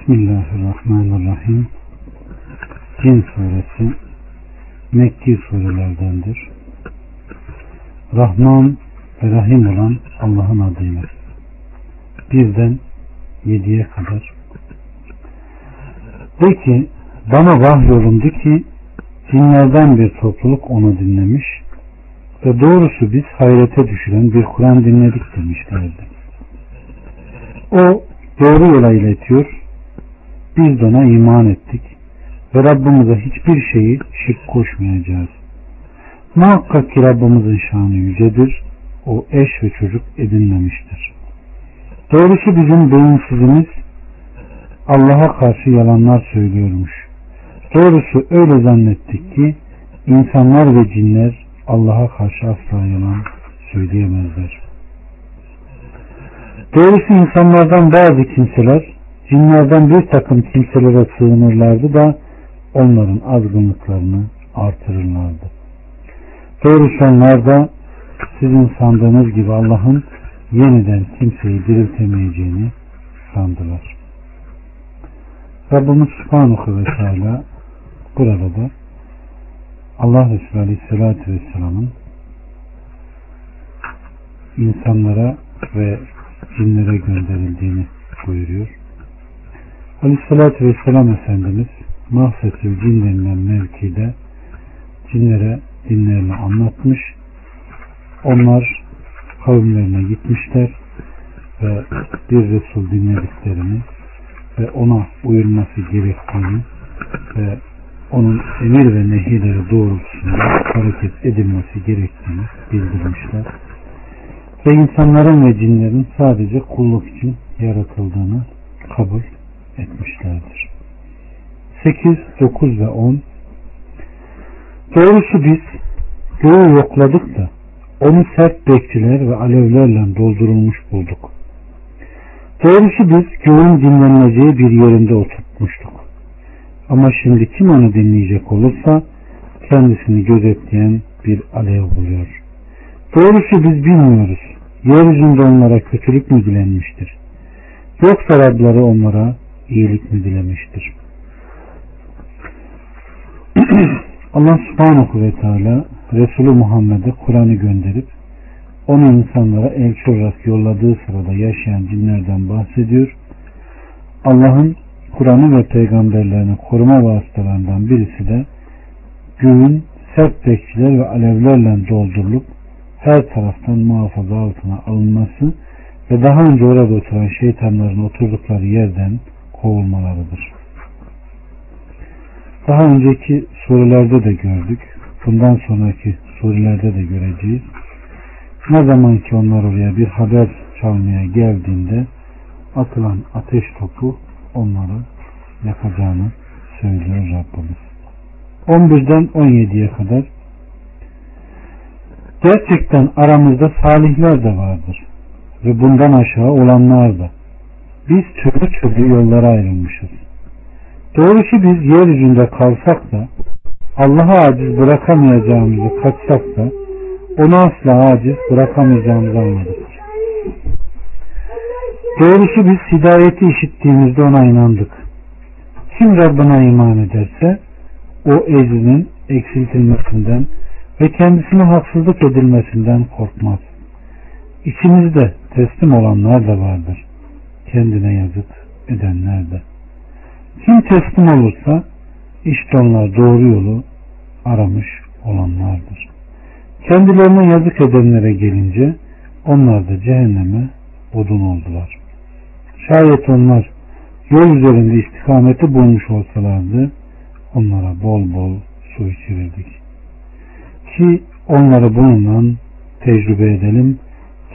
Bismillahirrahmanirrahim. Cin suresi Mekki surelerdendir. Rahman ve Rahim olan Allah'ın adıyla. Birden yediye kadar. De ki bana vahyolundu ki cinlerden bir topluluk onu dinlemiş ve doğrusu biz hayrete düşüren bir Kur'an dinledik demişlerdi. O doğru yola iletiyor biz de ona iman ettik ve Rabbimize hiçbir şeyi şirk koşmayacağız. Muhakkak ki Rabbimizin şanı yücedir. O eş ve çocuk edinmemiştir. Doğrusu bizim beyinsizimiz Allah'a karşı yalanlar söylüyormuş. Doğrusu öyle zannettik ki insanlar ve cinler Allah'a karşı asla yalan söyleyemezler. Doğrusu insanlardan bazı kimseler cinlerden bir takım kimselere sığınırlardı da onların azgınlıklarını artırırlardı. Doğrusu onlar da sizin sandığınız gibi Allah'ın yeniden kimseyi diriltemeyeceğini sandılar. Rabbimiz Subhanahu ve Teala burada da Allah Resulü Aleyhisselatü Vesselam'ın insanlara ve cinlere gönderildiğini buyuruyor. Aleyhissalatü Vesselam Efendimiz Mahfetül Cin denilen mevkide cinlere dinlerini anlatmış. Onlar kavimlerine gitmişler ve bir Resul dinlediklerini ve ona uyulması gerektiğini ve onun emir ve nehileri doğrultusunda hareket edilmesi gerektiğini bildirmişler. Ve insanların ve cinlerin sadece kulluk için yaratıldığını kabul etmişlerdir. 8, 9 ve 10 Doğrusu biz göğü yokladık da onu sert bekçiler ve alevlerle doldurulmuş bulduk. Doğrusu biz göğün dinleneceği bir yerinde oturtmuştuk. Ama şimdi kim onu dinleyecek olursa kendisini gözetleyen bir alev buluyor. Doğrusu biz bilmiyoruz. Yeryüzünde onlara kötülük mü dilenmiştir? Yoksa Rabları onlara iyilik mi dilemiştir? Allah subhanahu ve teala Resulü Muhammed'e Kur'an'ı gönderip onu insanlara elçi olarak yolladığı sırada yaşayan cinlerden bahsediyor. Allah'ın Kur'an'ı ve peygamberlerini koruma vasıtalarından birisi de göğün sert bekçiler ve alevlerle doldurulup her taraftan muhafaza altına alınması ve daha önce orada oturan şeytanların oturdukları yerden kovulmalarıdır. Daha önceki surelerde de gördük. Bundan sonraki surelerde de göreceğiz. Ne zaman ki onlar oraya bir haber çalmaya geldiğinde atılan ateş topu onları yakacağını söylüyor Rabbimiz. 11'den 17'ye kadar Gerçekten aramızda salihler de vardır ve bundan aşağı olanlar da. Biz türlü türlü yollara ayrılmışız. Doğrusu biz yeryüzünde kalsak da Allah'a aciz bırakamayacağımızı kaçsak da onu asla aciz bırakamayacağımızı anladık. Doğrusu biz hidayeti işittiğimizde ona inandık. Kim Rabbına iman ederse o eczinin eksiltilmesinden ve kendisine haksızlık edilmesinden korkmaz. İçimizde teslim olanlar da vardır. Kendine yazık edenler de. Kim teslim olursa işte onlar doğru yolu aramış olanlardır. Kendilerine yazık edenlere gelince onlar da cehenneme odun oldular. Şayet onlar yol üzerinde istikameti bulmuş olsalardı onlara bol bol su içirirdik. Ki onları bununla tecrübe edelim.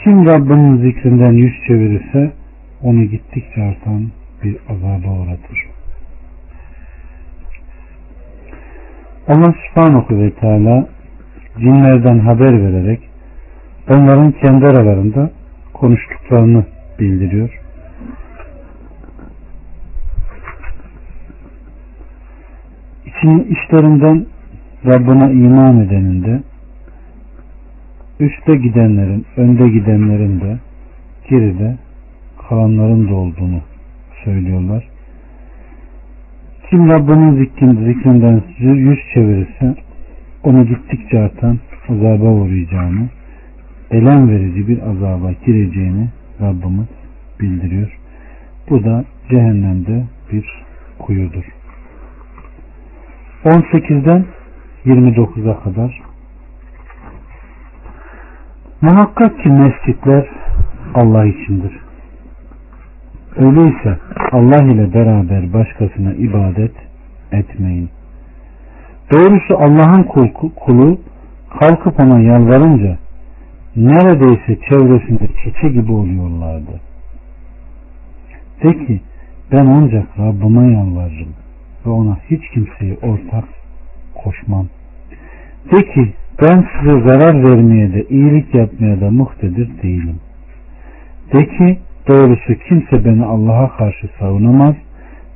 Kim Rabbinin zikrinden yüz çevirirse onu gittikçe artan bir azaba uğratır. Allah subhanahu ve teala cinlerden haber vererek onların kendi aralarında konuştuklarını bildiriyor. İçinin işlerinden Rabbına iman edenin de üstte gidenlerin, önde gidenlerin de geride kalanların da olduğunu söylüyorlar. Kim Rabbinin zikrinde, zikrinden yüz çevirirse onu gittikçe artan azaba uğrayacağını, elem verici bir azaba gireceğini Rabbimiz bildiriyor. Bu da cehennemde bir kuyudur. 18'den 29'a kadar Muhakkak ki mescitler Allah içindir. Öyleyse Allah ile beraber başkasına ibadet etmeyin. Doğrusu Allah'ın kulu kalkıp ona yalvarınca neredeyse çevresinde keçe gibi oluyorlardı. De ki ben ancak Rabbime yalvarırım ve ona hiç kimseyi ortak koşmam. De ki ben size zarar vermeye de iyilik yapmaya da muhtedir değilim. De ki doğrusu kimse beni Allah'a karşı savunamaz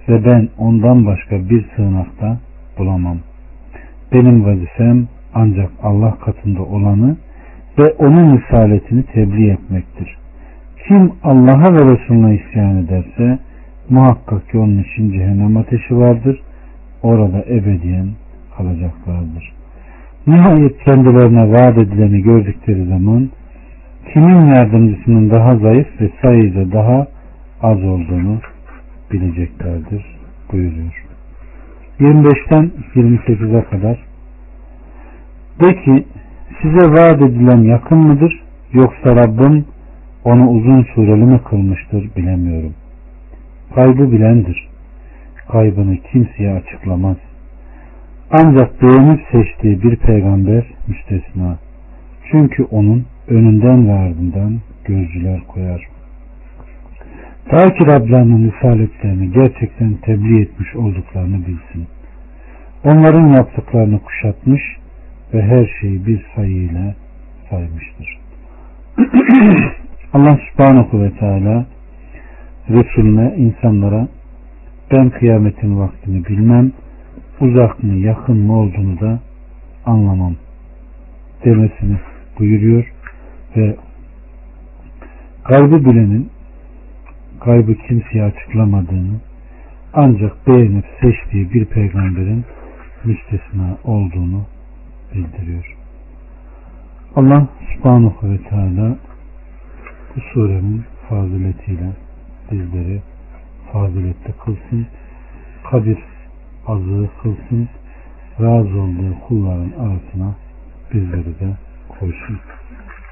ve ben ondan başka bir sığınakta bulamam. Benim vazifem ancak Allah katında olanı ve onun misaletini tebliğ etmektir. Kim Allah'a ve Resulüne isyan ederse muhakkak ki onun için cehennem ateşi vardır. Orada ebediyen kalacaklardır. Nihayet kendilerine vaat edileni gördükleri zaman kimin yardımcısının daha zayıf ve sayıca daha az olduğunu bileceklerdir buyuruyor. 25'ten 28'e kadar de ki size vaat edilen yakın mıdır yoksa Rabbim onu uzun sureli mi kılmıştır bilemiyorum. Kaybı bilendir. Kaybını kimseye açıklamaz. Ancak beğenip seçtiği bir peygamber müstesna. Çünkü onun önünden ve ardından gözcüler koyar. Ta ki Rablarının risaletlerini gerçekten tebliğ etmiş olduklarını bilsin. Onların yaptıklarını kuşatmış ve her şeyi bir sayıyla saymıştır. Allah subhanahu ve teala Resulüne insanlara ben kıyametin vaktini bilmem uzak mı yakın mı olduğunu da anlamam demesini buyuruyor ve kaybı bilenin kaybı kimseye açıklamadığını ancak beğenip seçtiği bir peygamberin müstesna olduğunu bildiriyor. Allah subhanahu ve teala bu surenin faziletiyle bizleri faziletli kılsın. Kadir azığı kılsın. Razı olduğu kulların arasına bizleri de koysun.